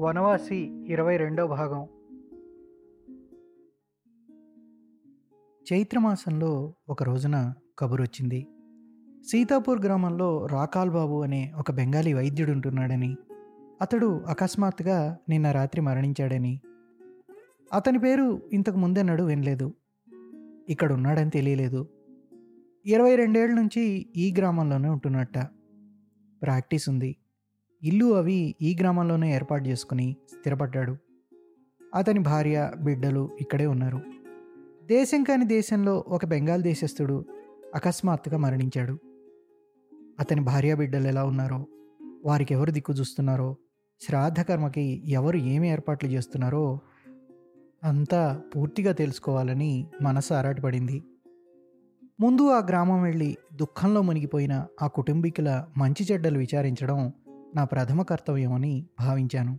వనవాసి ఇరవై రెండో భాగం. చైత్రమాసంలో ఒక రోజున కబురొచ్చింది. సీతాపూర్ గ్రామంలో రాకాల్ బాబు అనే ఒక బెంగాలీ వైద్యుడు ఉంటున్నాడని అతడు అకస్మాత్తుగా నిన్న రాత్రి మరణించాడని. అతని పేరు ఇంతకు ముందెన్నడూ వినలేదు. ఇక్కడ ఉన్నాడని తెలియలేదు. ఇరవై రెండేళ్ళ నుంచి ఈ గ్రామంలోనే ఉంటున్నట్ట. ప్రాక్టీస్ ఉంది. ఇల్లు అవి ఈ గ్రామంలోనే ఏర్పాటు చేసుకుని స్థిరపడ్డాడు. అతని భార్య బిడ్డలు ఇక్కడే ఉన్నారు. దేశం కాని దేశంలో ఒక బెంగాల్ దేశస్థుడు అకస్మాత్తుగా మరణించాడు. అతని భార్య బిడ్డలు ఎలా ఉన్నారో వారికి ఎవరు దిక్కు చూస్తున్నారో శ్రాద్ధకర్మకి ఎవరు ఏమి ఏర్పాట్లు చేస్తున్నారో అంతా పూర్తిగా తెలుసుకోవాలని మనసు ఆరాటపడింది. ముందు ఆ గ్రామం వెళ్ళి దుఃఖంలో మునిగిపోయిన ఆ కుటుంబీకుల మంచి చెడ్డలు విచారించడం నా ప్రథమ కర్తవ్యమని భావించాను.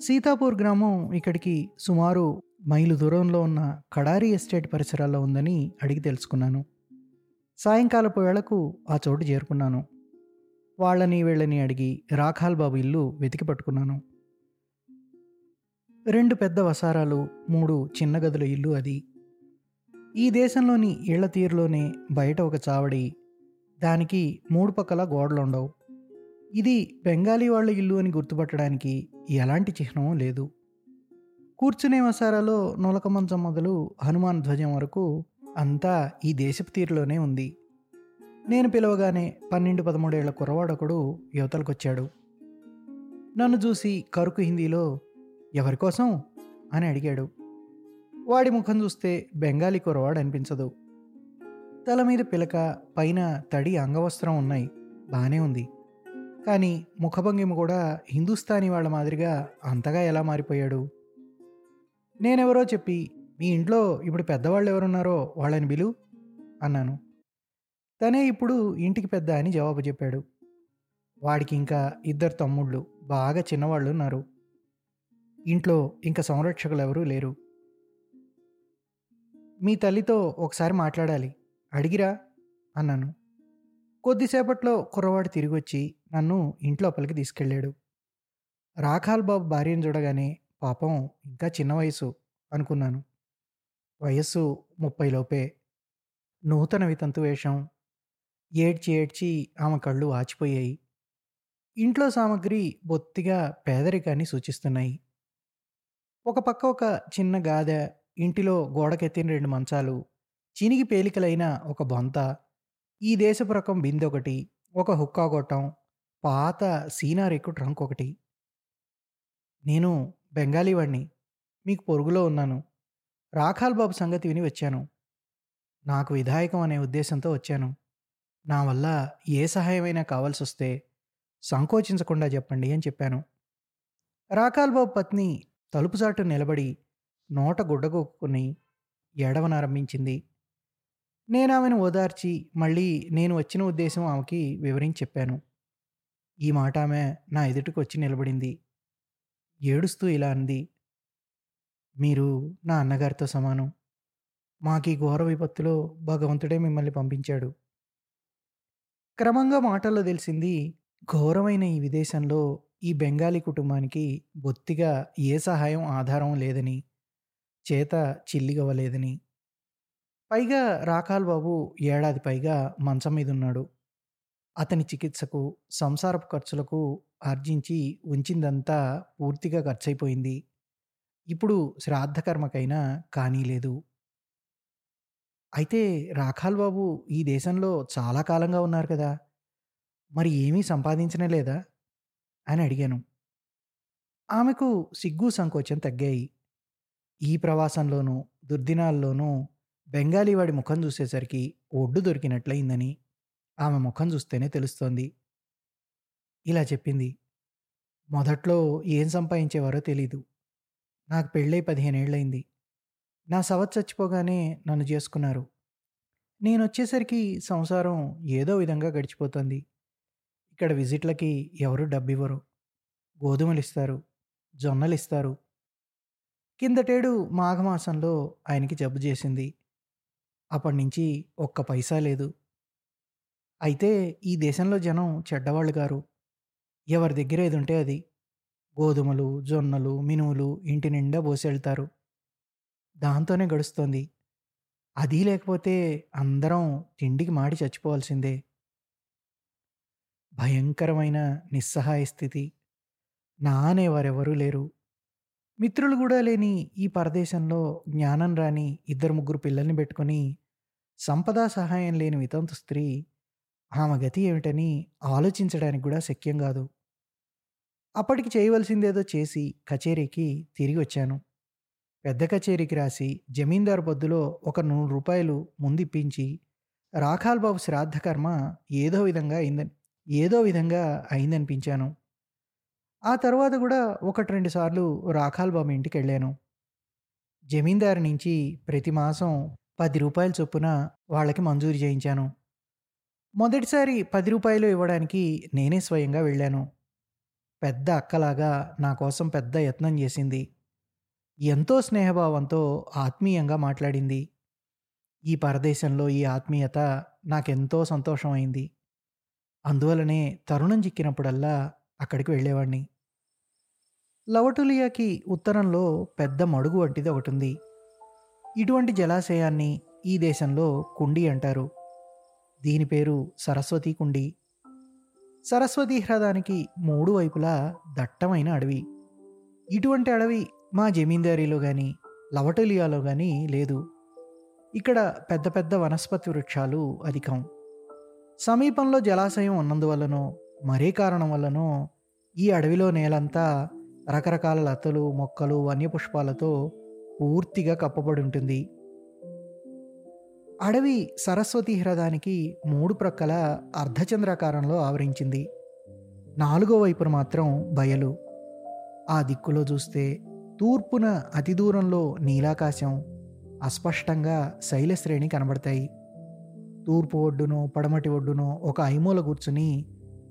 సీతాపూర్ గ్రామం ఇక్కడికి సుమారు మైలు దూరంలో ఉన్న కడారి ఎస్టేట్ పరిసరాల్లో ఉందని అడిగి తెలుసుకున్నాను. సాయంకాలపు వేళకు ఆ చోటు చేరుకున్నాను. వాళ్ళని వీళ్ళని అడిగి రాఖాల్ బాబు ఇల్లు వెతికి పట్టుకున్నాను. రెండు పెద్ద వసారాలు మూడు చిన్న గదుల ఇల్లు అది. ఈ దేశంలోని ఇళ్ళ తీరులోనే బయట ఒక చావడి దానికి మూడు పక్కల గోడలుండవు. ఇది బెంగాలీ వాళ్ళ ఇల్లు అని గుర్తుపట్టడానికి ఎలాంటి చిహ్నం లేదు. కూర్చునే వసారాలో నొలక మంచం మొదలు హనుమాన్ ధ్వజం వరకు అంతా ఈ దేశపు తీరులోనే ఉంది. నేను పిలవగానే పన్నెండు పదమూడేళ్ళ కుర్రవాడొకడు యువతలకొచ్చాడు. నన్ను చూసి కరుకు హిందీలో ఎవరి కోసం అని అడిగాడు. వాడి ముఖం చూస్తే బెంగాలీ కురవాడు అనిపించదు. తల మీద పిలక పైన తడి అంగవస్త్రం ఉన్నాయి. బాగానే ఉంది. కానీ ముఖభంగిమ కూడా హిందుస్థానీ వాళ్ళ మాదిరిగా అంతగా ఎలా మారిపోయాడు? నేనెవరో చెప్పి మీ ఇంట్లో ఇప్పుడు పెద్దవాళ్ళు ఎవరున్నారో వాళ్ళని బిలు అన్నాను. తనే ఇప్పుడు ఇంటికి పెద్ద అని జవాబు చెప్పాడు. వాడికి ఇంకా ఇద్దరు తమ్ముళ్ళు బాగా చిన్నవాళ్ళు ఉన్నారు. ఇంట్లో ఇంకా సంరక్షకులు ఎవరూ లేరు. మీ తల్లితో ఒకసారి మాట్లాడాలి. అడిగిరా? అన్నాను. కొద్దిసేపట్లో కుర్రవాడు తిరిగి వచ్చి నన్ను ఇంట్లోపలికి తీసుకెళ్ళాడు. రాఖాల్ బాబు భార్యను చూడగానే పాపం ఇంకా చిన్న వయసు అనుకున్నాను. వయస్సు ముప్పై లోపే. నూతన వితంతు వేషం. ఏడ్చి ఏడ్చి ఆమె కళ్ళు వాచిపోయాయి. ఇంట్లో సామాగ్రి బొత్తిగా పేదరికాన్ని సూచిస్తున్నాయి. ఒక పక్క ఒక చిన్న గాదె ఇంటిలో గోడకెత్తిన రెండు మంచాలు చినిగి పేలికలైన ఒక బొంత ఈ దేశపు రకం బిందె ఒకటి ఒక హుక్కా గొట్టం పాత సీనారెక్కు ట్రంక్ ఒకటి నేను బెంగాలీ మీకు పొరుగులో ఉన్నాను. రాఖాల్ బాబు సంగతి విని వచ్చాను. నాకు విధాయకం అనే ఉద్దేశంతో వచ్చాను. నా వల్ల ఏ సహాయమైనా కావాల్సి వస్తే సంకోచించకుండా చెప్పండి అని చెప్పాను. రాఖాల్ బాబు పత్ని తలుపు చాటు నిలబడి నోట గుడ్డగొక్కుని ఏడవనారంభించింది. నేను ఆమెను ఓదార్చి మళ్ళీ నేను వచ్చిన ఉద్దేశం ఆమెకి వివరించి చెప్పాను. ఈ మాట ఆమె నా ఎదుటికి వచ్చి నిలబడింది. ఏడుస్తూ ఇలా అంది. మీరు నా అన్నగారితో సమానం. మాకు ఈ ఘోర విపత్తులో భగవంతుడే మిమ్మల్ని పంపించాడు. క్రమంగా మాటల్లో తెలిసింది ఘోరమైన ఈ విదేశంలో ఈ బెంగాలీ కుటుంబానికి బొత్తిగా ఏ సహాయం ఆధారం లేదని. చేత చిల్లిగవ్వలేదని. పైగా రాకాల్ బాబు ఏడాది పైగా మంచం మీద ఉన్నాడు అతని చికిత్సకు సంసారపు ఖర్చులకు ఆర్జించి ఉంచిందంతా పూర్తిగా ఖర్చయిపోయింది ఇప్పుడు శ్రాద్ధకర్మకైనా కానీ లేదు. అయితే రాఖాల్ బాబు ఈ దేశంలో చాలా కాలంగా ఉన్నారు కదా! మరి ఏమీ సంపాదించనే లేదా? అని అడిగాను. ఆమెకు సిగ్గు సంకోచం తగ్గాయి. ఈ ప్రవాసంలోనూ దుర్దినాల్లోనూ బెంగాలీ వాడి ముఖం చూసేసరికి ఒడ్డు దొరికినట్లయిందని ఆమె ముఖం చూస్తేనే తెలుస్తోంది. ఇలా చెప్పింది. మొదట్లో ఏం సంపాదించేవారో తెలీదు. నాకు పెళ్ళై పదిహేనేళ్ళయింది. నా సవత్ చచ్చిపోగానే నన్ను చేసుకున్నారు. నేను వచ్చేసరికి సంసారం ఏదో విధంగా గడిచిపోతుంది. ఇక్కడ విజిట్లకి ఎవరు డబ్బివ్వరు. గోధుమలు ఇస్తారు జొన్నలు ఇస్తారు కిందటేడు మాఘమాసంలో ఆయనకి జబ్బు చేసింది అప్పటి నుంచి ఒక్క పైసా లేదు అయితే ఈ దేశంలో జనం చెడ్డవాళ్ళు గారు. ఎవరి దగ్గర ఏది ఉంటే అది. గోధుమలు, జొన్నలు, మినువులు ఇంటి నిండా పోసెళ్తారు. దాంతోనే గడుస్తోంది. అదీ లేకపోతే అందరం తిండికి మాడి చచ్చిపోవాల్సిందే. భయంకరమైన నిస్సహాయ స్థితి. నా అనేవారెవరూ లేరు. మిత్రులు కూడా లేని ఈ పరదేశంలో జ్ఞానం రాని ఇద్దరు ముగ్గురు పిల్లల్ని పెట్టుకొని సంపద సహాయం లేని వితంతు స్త్రీ, ఆమె గతి ఏమిటని ఆలోచించడానికి కూడా శక్యం కాదు అప్పటికి చేయవలసిందేదో చేసి కచేరీకి తిరిగొచ్చాను. పెద్ద కచేరీకి రాసి జమీందారు బొద్దులో ఒక నూరు రూపాయలు ముందిప్పించి, రాఖాల్ బాబు ఏదో విధంగా అయిందని ఏదో విధంగా అయిందనిపించాను. ఆ తర్వాత కూడా ఒకటి రెండు సార్లు రాఖాల్ బాబు ఇంటికెళ్ళాను. జమీందారు నుంచి ప్రతి మాసం పది రూపాయల చొప్పున వాళ్ళకి మంజూరు చేయించాను. మొదటిసారి పది రూపాయలు ఇవ్వడానికి నేనే స్వయంగా వెళ్ళాను. పెద్ద అక్కలాగా నా కోసం పెద్ద యత్నం చేసింది. ఎంతో స్నేహభావంతో ఆత్మీయంగా మాట్లాడింది. ఈ పరదేశంలో ఈ ఆత్మీయత నాకెంతో సంతోషం అయింది. తరుణం చిక్కినప్పుడల్లా అక్కడికి వెళ్ళేవాడిని లవటులియాకి ఉత్తరంలో పెద్ద మడుగు వంటిది ఒకటుంది. ఇటువంటి జలాశయాన్ని ఈ దేశంలో కుండి అంటారు. దీని పేరు సరస్వతీ కుండి. సరస్వతీ హ్రదానికి మూడు వైపులా దట్టమైన అడవి. ఇటువంటి అడవి మా జమీందారీలో కానీ లవటలియాలో కానీ లేదు. ఇక్కడ పెద్ద పెద్ద వనస్పతి వృక్షాలు అధికం. సమీపంలో జలాశయం ఉన్నందువల్లనో, మరే కారణం వల్లనో ఈ అడవిలో నేలంతా రకరకాల లతలు, మొక్కలు, వన్యపుష్పాలతో పూర్తిగా కప్పబడి ఉంటుంది అడవి సరస్వతి హ్రదానికి మూడు ప్రక్కల అర్ధచంద్రాకారంలో ఆవరించింది. నాలుగో వైపున మాత్రం బయలు. ఆ దిక్కులో చూస్తే తూర్పున అతి దూరంలో నీలాకాశం, అస్పష్టంగా శైలశ్రేణి కనబడతాయి. తూర్పు ఒడ్డునో, పడమటి ఒడ్డునో ఒక ఐమూల కూర్చుని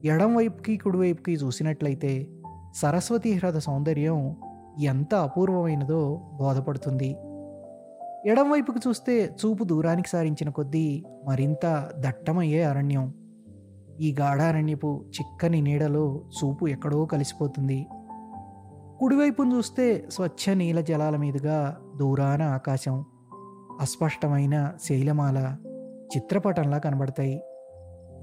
ఎడంవైపుకి, కుడివైపుకి చూసినట్లయితే సరస్వతీ హ్రద సౌందర్యం ఎంత అపూర్వమైనదో బోధపడుతుంది. ఎడంవైపుకు చూస్తే చూపు దూరానికి సారించిన కొద్దీ మరింత దట్టమయ్యే అరణ్యం. ఈ గాఢారణ్యపు చిక్కని నీడలో చూపు ఎక్కడో కలిసిపోతుంది. కుడివైపును చూస్తే స్వచ్ఛ నీల జలాల మీదుగా దూరాన ఆకాశం, అస్పష్టమైన శైలమాల చిత్రపటంలా కనబడతాయి.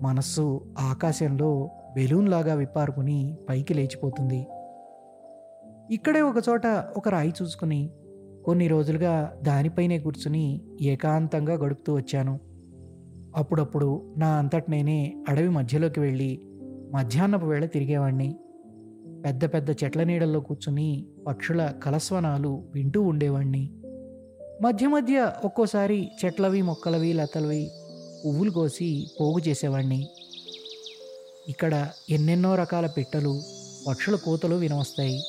మనస్సు ఆకాశంలో బెలూన్‌లాగా విప్పారుకుని పైకి లేచిపోతుంది. ఇక్కడే ఒకచోట ఒక రాయి చూసుకుని, కొన్ని రోజులుగా దానిపైనే కూర్చుని ఏకాంతంగా గడుపుతూ వచ్చాను. అప్పుడప్పుడు నా అంతట నేనే అడవి మధ్యలోకి వెళ్ళి మధ్యాహ్నపు వేళ తిరిగేవాణ్ణి. పెద్ద పెద్ద చెట్ల నీడల్లో కూర్చుని పక్షుల కలస్వనాలు వింటూ ఉండేవాణ్ణి. మధ్య మధ్య ఒక్కోసారి చెట్లవి, మొక్కలవి, లతలవి పువ్వులు కోసి పోగు చేసేవాణ్ణి. ఇక్కడ ఎన్నెన్నో రకాల పిట్టలు, పక్షుల కూతలు వినవస్తాయి.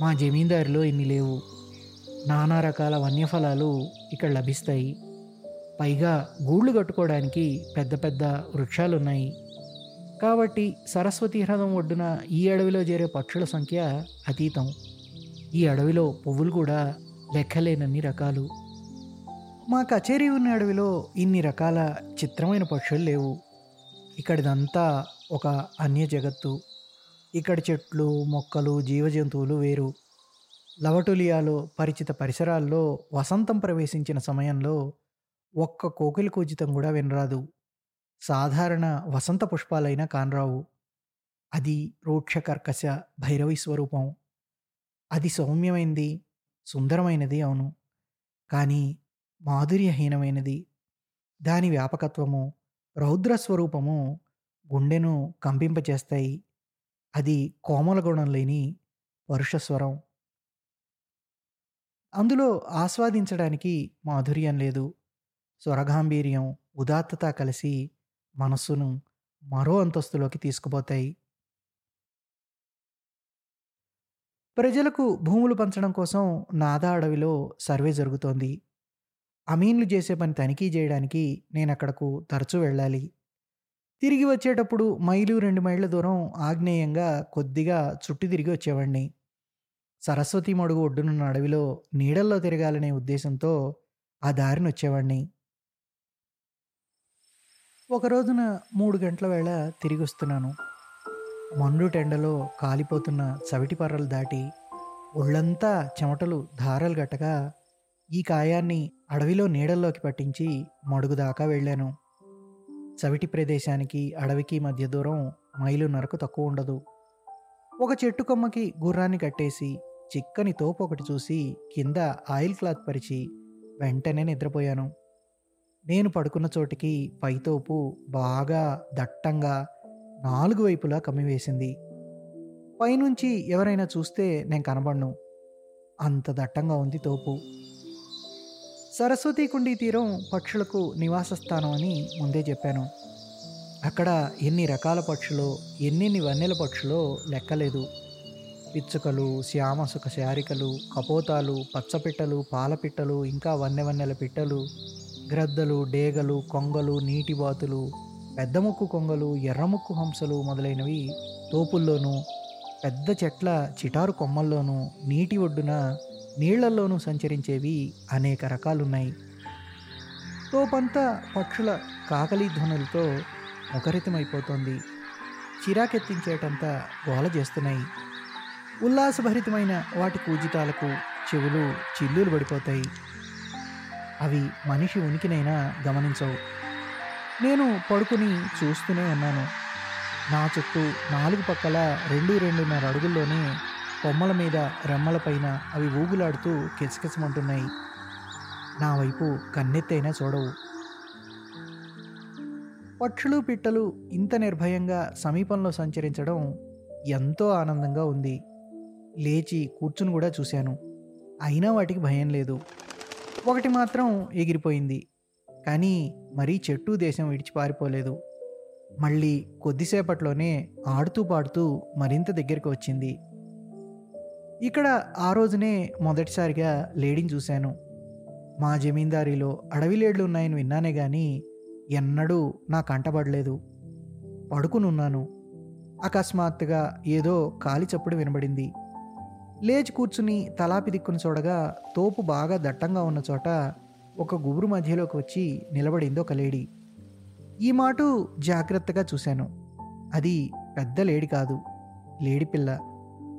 మా జమీందారిలో ఇన్ని లేవు. నానా రకాల వన్యఫలాలు ఇక్కడ లభిస్తాయి. పైగా గూళ్ళు కట్టుకోవడానికి పెద్ద పెద్ద వృక్షాలున్నాయి. కాబట్టి సరస్వతి హ్రదం ఒడ్డున ఈ అడవిలో చేరే పక్షుల సంఖ్య అతీతం. ఈ అడవిలో పువ్వులు కూడా లెక్కలేనన్ని రకాలు. మా కచేరీ ఉన్న అడవిలో ఇన్ని రకాల చిత్రమైన పక్షులు లేవు. ఇక్కడిదంతా ఒక అన్య జగత్తు. ఇక్కడ చెట్లు, మొక్కలు, జీవజంతువులు వేరు. లవటులియాలో పరిచిత పరిసరాల్లో వసంతం ప్రవేశించిన సమయంలో ఒక్క కోకిలి కూజితం కూడా వినరాదు. సాధారణ వసంత పుష్పాలైనా కానరావు. అది రూక్ష కర్కశ భైరవి స్వరూపం. అది సౌమ్యమైంది, సుందరమైనది అవును. కానీ మాధుర్యహీనమైనది. దాని వ్యాపకత్వము, రౌద్ర స్వరూపము గుండెను కంపింపచేస్తాయి. అది కోమల గుణం లేని పరుష స్వరం. అందులో ఆస్వాదించడానికి మాధుర్యం లేదు. స్వరగాంభీర్యం, ఉదాత్తత కలిసి మనస్సును మరో అంతస్తులోకి తీసుకుపోతాయి. ప్రజలకు భూములు పంచడం కోసం నాదా అడవిలో సర్వే జరుగుతోంది. అమీన్లు చేసే పని తనిఖీ చేయడానికి నేను అక్కడకు తరచూ వెళ్ళాలి. తిరిగి వచ్చేటప్పుడు మైలు, రెండు మైళ్ళ దూరం ఆగ్నేయంగా కొద్దిగా చుట్టి తిరిగి వచ్చేవాణ్ణి. సరస్వతి మడుగు ఒడ్డునున్న అడవిలో నీడల్లో తిరగాలనే ఉద్దేశంతో ఆ దారినొచ్చేవాణ్ణి. ఒక రోజున మూడు గంటల వేళ తిరిగి వస్తున్నాను మండు టెండలో కాలిపోతున్న చవిటి పర్రలు దాటి ఒళ్ళంతా చెమటలు ధారలు గట్టగా ఈ కాయాన్ని అడవిలో నీడల్లోకి పట్టించి మడుగు దాకా వెళ్ళాను. చవిటి ప్రదేశానికి అడవికి మధ్య దూరం మైలున్నరకు తక్కువ ఉండదు. ఒక చెట్టు కొమ్మకి గుర్రాన్ని కట్టేసి చిక్కని తోపు ఒకటి చూసి కింద ఆయిల్ క్లాత్ పరిచి వెంటనే నిద్రపోయాను. నేను పడుకున్న చోటికి పైతోపు బాగా దట్టంగా నాలుగు వైపులా కమ్మివేసింది పైనుంచి ఎవరైనా చూస్తే నేను కనబడను. అంత దట్టంగా ఉంది తోపు. సరస్వతి కుండీ తీరం పక్షులకు నివాస స్థానం అని ముందే చెప్పాను. అక్కడ ఎన్ని రకాల పక్షులో ఎన్నెన్ని వన్నెల పక్షులో లెక్కలేదు. పిచ్చుకలు శ్యామసుఖ శారికలు కపోతాలు పచ్చపిట్టలు పాలపిట్టలు ఇంకా వన్నె వన్నెల పిట్టలు గ్రద్దలు డేగలు కొంగలు నీటిబాతులు పెద్దముక్కు కొంగలు ఎర్రముక్కు హంసలు మొదలైనవి తోపుల్లోనూ పెద్ద చెట్ల చిటారు కొమ్మల్లోనూ నీటి ఒడ్డున నీళ్ళల్లోనూ సంచరించేవి అనేక రకాలున్నాయి. తోపంతా పక్షుల కాకలి ధ్వనులతో ముఖరితమైపోతోంది. చిరాకెత్తించేటంత గోల చేస్తున్నాయి. ఉల్లాసభరితమైన వాటి కూజితాలకు చెవులు చిల్లులు పడిపోతాయి. అవి మనిషి ఉనికినైనా గమనించవు. నేను పడుకుని చూస్తూనే ఉన్నాను. నా చుట్టూ నాలుగు పక్కల రెండు రెండున్నర అడుగుల్లోనే కొమ్మల మీద రెమ్మలపైన అవి ఊగులాడుతూ కిచకిచమంటున్నాయి. నా వైపు కన్నెత్తైనా చూడవు. పక్షులు పిట్టలు ఇంత నిర్భయంగా సమీపంలో సంచరించడం ఎంతో ఆనందంగా ఉంది. లేచి కూర్చుని కూడా చూశాను. అయినా వాటికి భయం లేదు. ఒకటి మాత్రం ఎగిరిపోయింది. కానీ మరీ చెట్టు దేశం విడిచి పారిపోలేదు. మళ్ళీ కొద్దిసేపట్లోనే ఆడుతూ పాడుతూ మరింత దగ్గరికి వచ్చింది. ఇక్కడ ఆ రోజునే మొదటిసారిగా లేడీని చూశాను. మా జమీందారీలో అడవి లేడ్లు ఉన్నాయని విన్నానే కానీ ఎన్నడూ నా కంటబడలేదు పడుకునున్నాను అకస్మాత్తుగా ఏదో కాలి చప్పుడు వినబడింది. లేచి కూర్చుని తలాపి దిక్కును చూడగా తోపు బాగా దట్టంగా ఉన్న చోట ఒక గుబురు మధ్యలోకి వచ్చి నిలబడింది ఒక లేడీ. ఈ మాట జాగ్రత్తగా చూశాను. అది పెద్ద లేడి కాదు. లేడి పిల్ల.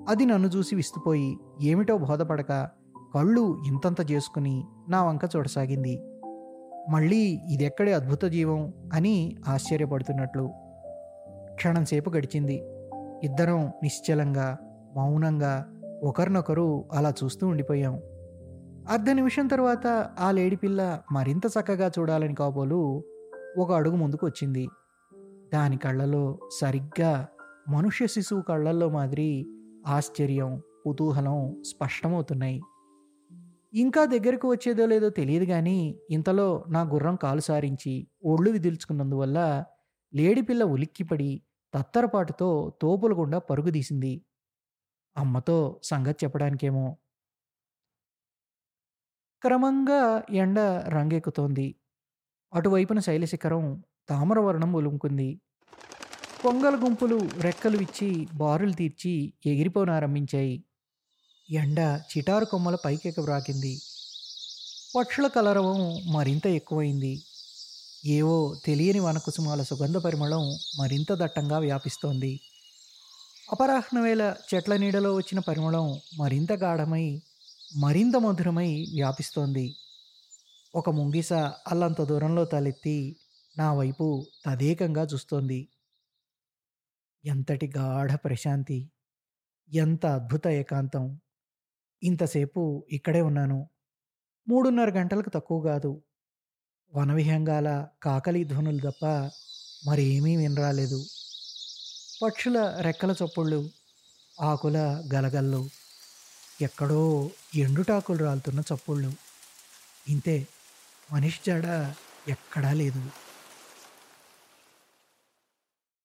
అది నన్ను చూసి విస్తుపోయి ఏమిటో బోధపడక కళ్ళు ఇంతంత చేసుకుని నా వంక చూడసాగింది. మళ్ళీ ఇదెక్కడే అద్భుత జీవం? అని ఆశ్చర్యపడుతున్నట్లు. క్షణంసేపు గడిచింది. ఇద్దరం నిశ్చలంగా మౌనంగా ఒకరినొకరు అలా చూస్తూ ఉండిపోయాం. అర్ధ నిమిషం తర్వాత ఆ లేడి పిల్ల మరింత చక్కగా చూడాలని కాబోలు ఒక అడుగు ముందుకు వచ్చింది. దాని కళ్ళలో సరిగ్గా మనుష్య శిశువు కళ్ళల్లో మాదిరి ఆశ్చర్యం కుతూహలం స్పష్టమవుతున్నాయి. ఇంకా దగ్గరకు వచ్చేదో లేదో తెలియదు కానీ ఇంతలో నా గుర్రం కాలు సారించి ఒళ్ళు విదిల్చుకున్నందువల్ల లేడిపిల్ల ఉలిక్కిపడి తత్తరపాటుతో తోపుల గుండా పరుగు తీసింది. అమ్మతో సంగతి చెప్పడానికేమో. క్రమంగా ఎండ రంగెక్కుతోంది. అటువైపున శైలశిఖరం తామరవర్ణం ఒలుముకుంది కొంగల గుంపులు రెక్కలు ఇచ్చి బారులు తీర్చి ఎగిరిపోనారంభించాయి ఎండ చిటారు కొమ్మల పైకెక్కబ్రాకింది పక్షుల కలరవం మరింత ఎక్కువైంది. ఏవో తెలియని వనకుసుమాల సుగంధ పరిమళం మరింత దట్టంగా వ్యాపిస్తోంది. అపరాహ్న వేళ చెట్ల నీడలో వచ్చిన పరిమళం మరింత గాఢమై మరింత మధురమై వ్యాపిస్తోంది. ఒక ముంగిస అల్లంత దూరంలో తలెత్తి నా వైపు తదేకంగా చూస్తోంది. ఎంతటి గాఢ ప్రశాంతి ఎంత అద్భుత ఏకాంతం. ఇంతసేపు ఇక్కడే ఉన్నాను. మూడున్నర గంటలకు తక్కువ కాదు. వనవిహంగాల కాకలి ధ్వనులు తప్ప మరేమీ వినరాలేదు. పక్షుల రెక్కల చప్పుళ్ళు ఆకుల గలగల్లు ఎక్కడో ఎండుటాకులు రాలుతున్న చప్పుళ్ళు. ఇంతే మనిషి జాడ ఎక్కడా లేదు.